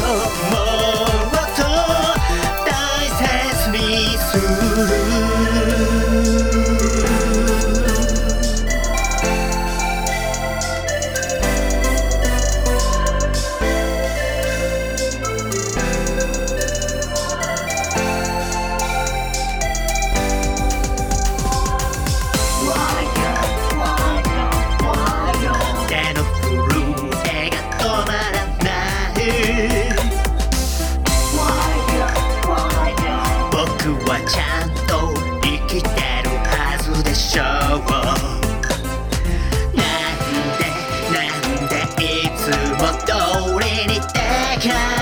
hug can.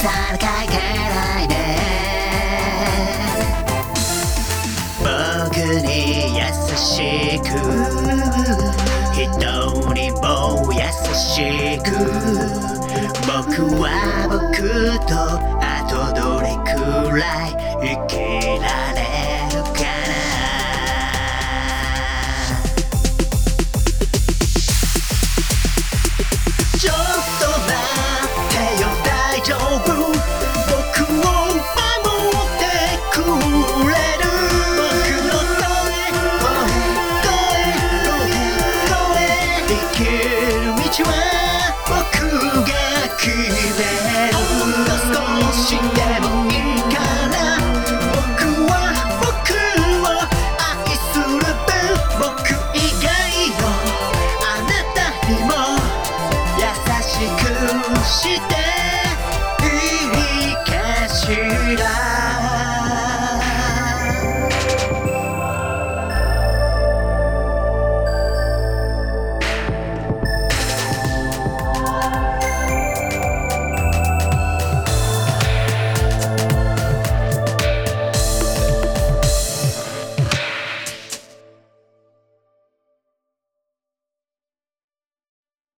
戦いけないで僕に優しく人にも優しく僕は僕とあとどれくらい生きられれる」「ほんの少しでも」